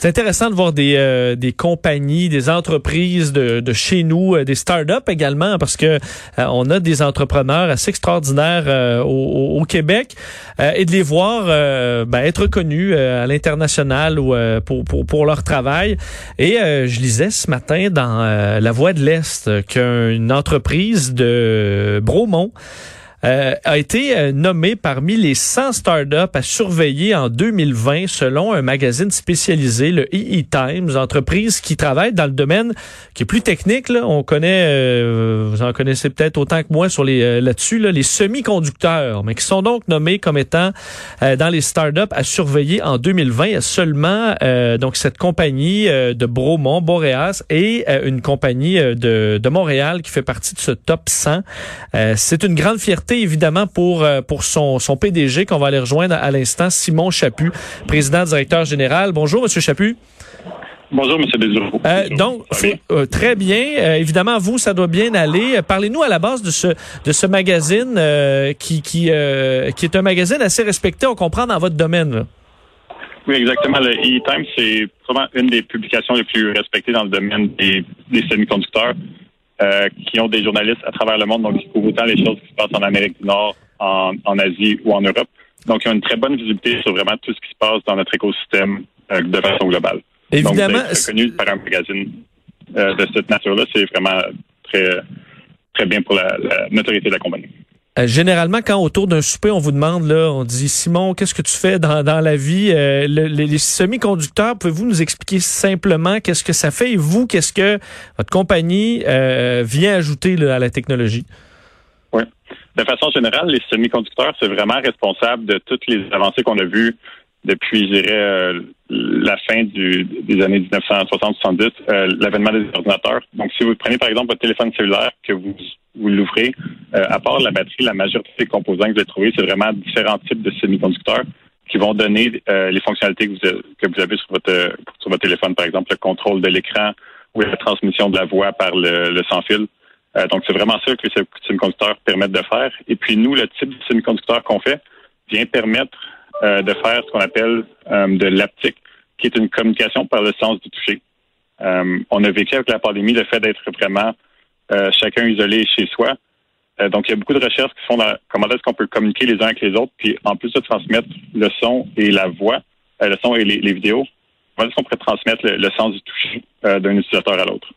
C'est intéressant de voir des, euh, des compagnies, des entreprises de, de chez nous, euh, des start-up également, parce que euh, on a des entrepreneurs assez extraordinaires au, au, Québec et de les voir ben, être connus à l'international ou pour, pour, pour, leur travail. Et je lisais ce matin dans La Voix de l'Est qu'une entreprise de Bromont euh, a été euh, nommé parmi les 100 startups à surveiller en 2020 selon un magazine spécialisé, le EE Times, entreprise qui travaille dans le domaine qui est plus technique. Là. On connaît, euh, vous en connaissez peut-être autant que moi sur les là-dessus, là, les semi-conducteurs, mais qui sont donc nommés comme étant dans les startups à surveiller en 2020. Il y a seulement donc cette compagnie de Bromont, Boreas, et une compagnie de, de Montréal qui fait partie de ce top 100. C'est une grande fierté évidemment pour euh, pour son, son PDG qu'on va aller rejoindre à l'instant, Simon Chaput, président directeur général. Bonjour, Monsieur Chaput. Bonjour, M. Desureau. Euh, donc, euh, très bien. Euh, évidemment, vous, ça doit bien aller. Parlez-nous à la base de ce de ce magazine qui qui qui est un magazine assez respecté, on comprend dans votre domaine. Oui, exactement. Le E-Time, c'est vraiment une des publications les plus respectées dans le domaine des, des semi-conducteurs. Euh, qui ont des journalistes à travers le monde, donc qui couvrent autant les choses qui se passent en Amérique du Nord, en, Asie ou en Europe. Donc, ils ont une très bonne visibilité sur vraiment tout ce qui se passe dans notre écosystème euh, de façon globale. Évidemment. Donc, reconnu par un magazine euh, de cette nature-là, c'est vraiment très, très bien pour la, la notoriété de la compagnie. Euh, généralement, quand autour d'un souper, on vous demande, là, on dit, Simon, qu'est-ce que tu fais dans, dans la vie? Euh, les, semi-conducteurs, pouvez-vous nous expliquer simplement qu'est-ce que ça fait? Et vous, qu'est-ce que votre compagnie euh, vient ajouter à la technologie? Oui. De façon générale, les semi-conducteurs, c'est vraiment responsable de toutes les avancées qu'on a vues depuis, je dirais, la fin du, des années 1960-70, l'avènement des ordinateurs. Donc, si vous prenez, par exemple, votre téléphone cellulaire, que vous vous l'ouvrez, euh, à part la batterie, la majorité des composants que vous allez trouver, c'est vraiment différents types de semi-conducteurs qui vont donner euh, les fonctionnalités que vous, que vous avez sur votre, sur votre téléphone, par exemple le contrôle de l'écran ou la transmission de la voix par le, sans-fil. Euh, donc, c'est vraiment ça que les semi-conducteurs permettent de faire. Et puis, nous, le type de semi-conducteur qu'on fait vient permettre de faire ce qu'on appelle de l'aptique, qui est une communication par le sens du toucher. on a vécu avec la pandémie le fait d'être vraiment euh, chacun isolé chez soi. Euh, donc, il y a beaucoup de recherches qui font dans comment est-ce qu'on peut communiquer les uns avec les autres, puis en plus de transmettre le son et la voix, euh, le son et les, vidéos, comment est-ce qu'on pourrait transmettre le, sens du toucher d'un utilisateur à l'autre?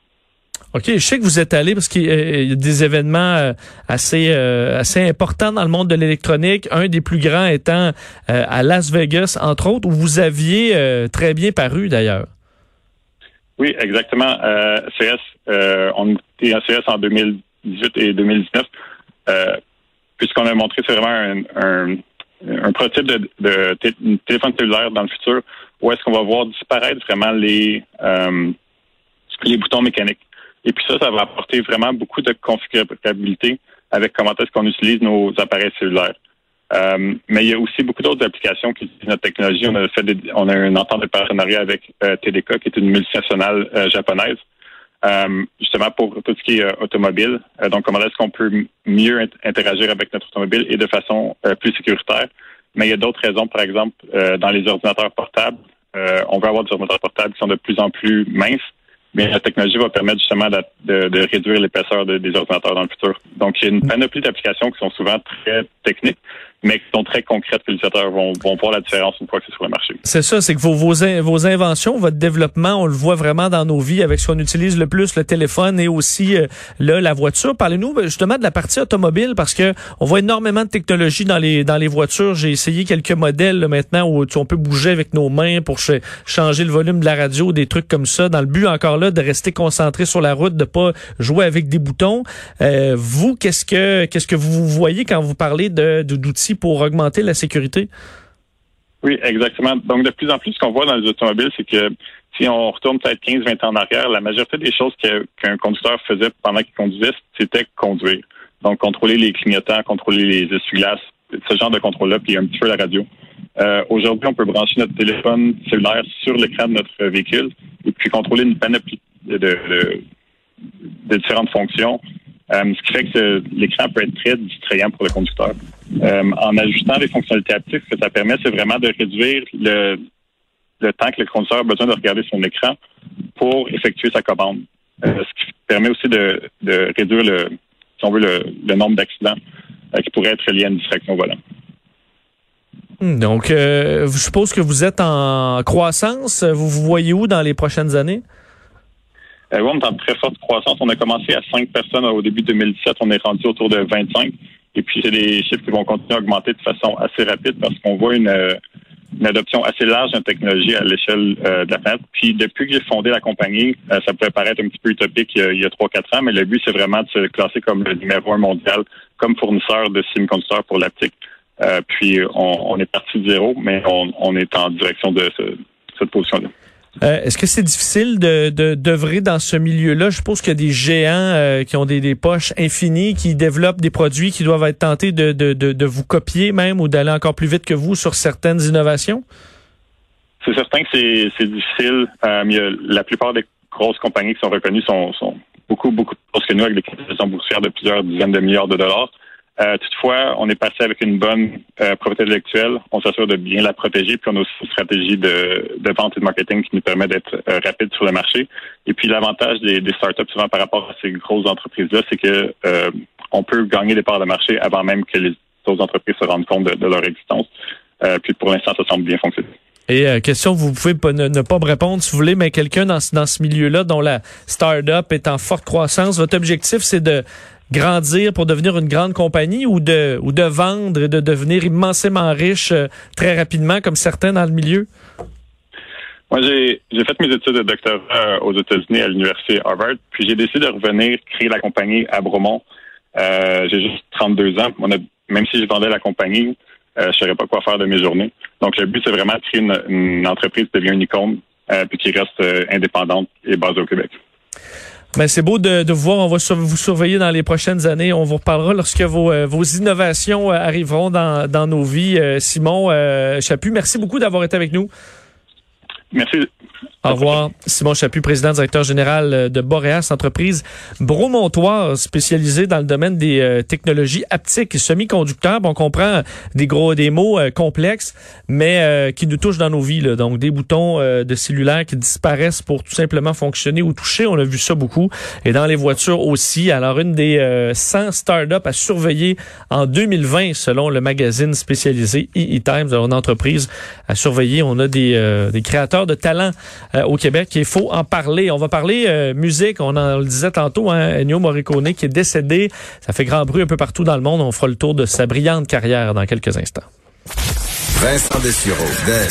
OK, je sais que vous êtes allé parce qu'il y a des événements assez assez importants dans le monde de l'électronique, un des plus grands étant à Las Vegas, entre autres, où vous aviez très bien paru d'ailleurs. Oui, exactement. Euh, CS, euh, on était à CS en 2018 et 2019. Euh, puisqu'on a montré, c'est vraiment un, un, prototype de, de téléphone cellulaire dans le futur où est-ce qu'on va voir disparaître vraiment les, euh, les boutons mécaniques. Et puis ça, ça va apporter vraiment beaucoup de configurabilité avec comment est-ce qu'on utilise nos appareils cellulaires. Euh, mais il y a aussi beaucoup d'autres applications qui utilisent notre technologie. On a fait on a une entente de partenariat avec euh, TDK, qui est une multinationale euh, japonaise, justement pour tout ce qui est automobile. donc, comment est-ce qu'on peut mieux interagir avec notre automobile et de façon plus sécuritaire? Mais il y a d'autres raisons, par exemple, dans les ordinateurs portables. on veut avoir des ordinateurs portables qui sont de plus en plus minces mais la technologie va permettre justement de, de, réduire l'épaisseur des ordinateurs dans le futur. Donc, il y a une panoplie d'applications qui sont souvent très techniques, mais qui sont très concrètes que les utilisateurs vont, vont voir la différence une fois que c'est sur le marché. C'est ça, c'est que vos, vos, vos, inventions, votre développement, on le voit vraiment dans nos vies avec ce qu'on utilise le plus, le téléphone et aussi euh, là, la voiture. Parlez-nous ben, justement de la partie automobile parce que on voit énormément de technologie dans les dans les voitures. J'ai essayé quelques modèles maintenant où on peut bouger avec nos mains pour changer le volume de la radio, des trucs comme ça, dans le but encore là de rester concentré sur la route, de pas jouer avec des boutons. Euh, vous, qu'est-ce que qu'est-ce que vous voyez quand vous parlez de d'outils pour augmenter la sécurité? Oui, exactement. Donc, de plus en plus, ce qu'on voit dans les automobiles, c'est que si on retourne peut-être 15-20 ans en arrière, la majorité des choses qu'un conducteur faisait pendant qu'il conduisait, c'était conduire. Donc, contrôler les clignotants, contrôler les essuie-glaces, ce genre de contrôle-là, puis un petit peu la radio. Euh, Aujourd'hui, on peut brancher notre téléphone cellulaire sur l'écran de notre véhicule et puis contrôler une panoplie de, différentes fonctions, ce qui fait que l'écran peut être très distrayant pour le conducteur. Euh, en ajustant les fonctionnalités haptiques, ce que ça permet, c'est vraiment de réduire le, temps que le conducteur a besoin de regarder son écran pour effectuer sa commande. Euh, ce qui permet aussi de, réduire le, si on veut, le, nombre d'accidents euh, qui pourraient être liés à une distraction volant. Hmm, donc, euh, je suppose que vous êtes en croissance. Vous vous voyez où dans les prochaines années? Euh, on est en très forte croissance. On a commencé à 5 personnes au début 2017. On est rendu autour de 25. Et puis, c'est des chiffres qui vont continuer à augmenter de façon assez rapide parce qu'on voit une, euh, une adoption assez large de technologie à l'échelle euh, de la planète. Puis, depuis que j'ai fondé la compagnie, ça peut paraître un petit peu utopique il y a, 3-4 ans, mais le but, c'est vraiment de se classer comme le numéro un mondial, comme fournisseur de semi-conducteurs pour l'aptique. Euh, puis, on, est parti de zéro, mais on, on est en direction de ce, cette position-là. Euh, Est-ce que c'est difficile de d'œuvrer dans ce milieu-là? Je suppose qu'il y a des géants euh, qui ont des, des, poches infinies, qui développent des produits qui doivent être tentés de, de, de, vous copier même ou d'aller encore plus vite que vous sur certaines innovations? C'est certain que c'est difficile. Euh, la plupart des grosses compagnies qui sont reconnues sont, sont beaucoup, beaucoup plus que nous avec des capitalisations boursières de plusieurs dizaines de milliards de dollars. Euh, toutefois, on est passé avec une bonne euh, propriété intellectuelle. On s'assure de bien la protéger, puis on a aussi une stratégie de, de vente et de marketing qui nous permet d'être euh, rapide sur le marché. Et puis l'avantage des, des startups souvent par rapport à ces grosses entreprises-là, c'est que euh, on peut gagner des parts de marché avant même que les autres entreprises se rendent compte de, leur existence. Euh, puis pour l'instant, ça semble bien fonctionner. Et euh, question, vous pouvez ne, ne, pas me répondre si vous voulez, mais quelqu'un dans, dans ce milieu-là dont la start-up est en forte croissance, votre objectif, c'est de grandir pour devenir une grande compagnie ou de, ou de vendre et de devenir immensément riche euh, très rapidement, comme certains dans le milieu? Moi, j'ai fait mes études de doctorat euh, aux États-Unis à l'Université Harvard, puis j'ai décidé de revenir créer la compagnie à Bromont. Euh, j'ai juste 32 ans. Même si je vendais la compagnie, je ne savais pas quoi faire de mes journées. Donc, le but, c'est vraiment de créer une, entreprise qui devient une icône, puis qui reste indépendante et basée au Québec. Ben, c'est beau de, de, vous voir. On va vous surveiller dans les prochaines années. On vous reparlera lorsque vos, euh, vos innovations euh, arriveront dans, dans nos vies. Euh, Simon Chaput, merci beaucoup d'avoir été avec nous. Merci. Au revoir. Simon Chaput, président directeur général de Boreas, entreprise bromontoise spécialisée dans le domaine des euh, technologies haptiques et semi-conducteurs. Bon, on comprend des gros des mots euh, complexes, mais euh, qui nous touchent dans nos vies. Là. Donc, des boutons de cellulaire qui disparaissent pour tout simplement fonctionner ou toucher. On a vu ça beaucoup. Et dans les voitures aussi. Alors, une des 100 startups à surveiller en 2020, selon le magazine spécialisé EE Times, alors une entreprise à surveiller. On a des, des créateurs de talents euh, au Québec. Il faut en parler. On va parler euh, musique. On en le disait tantôt, hein, Ennio Morricone qui est décédé. Ça fait grand bruit un peu partout dans le monde. On fera le tour de sa brillante carrière dans quelques instants. Vincent Dessureau, Des.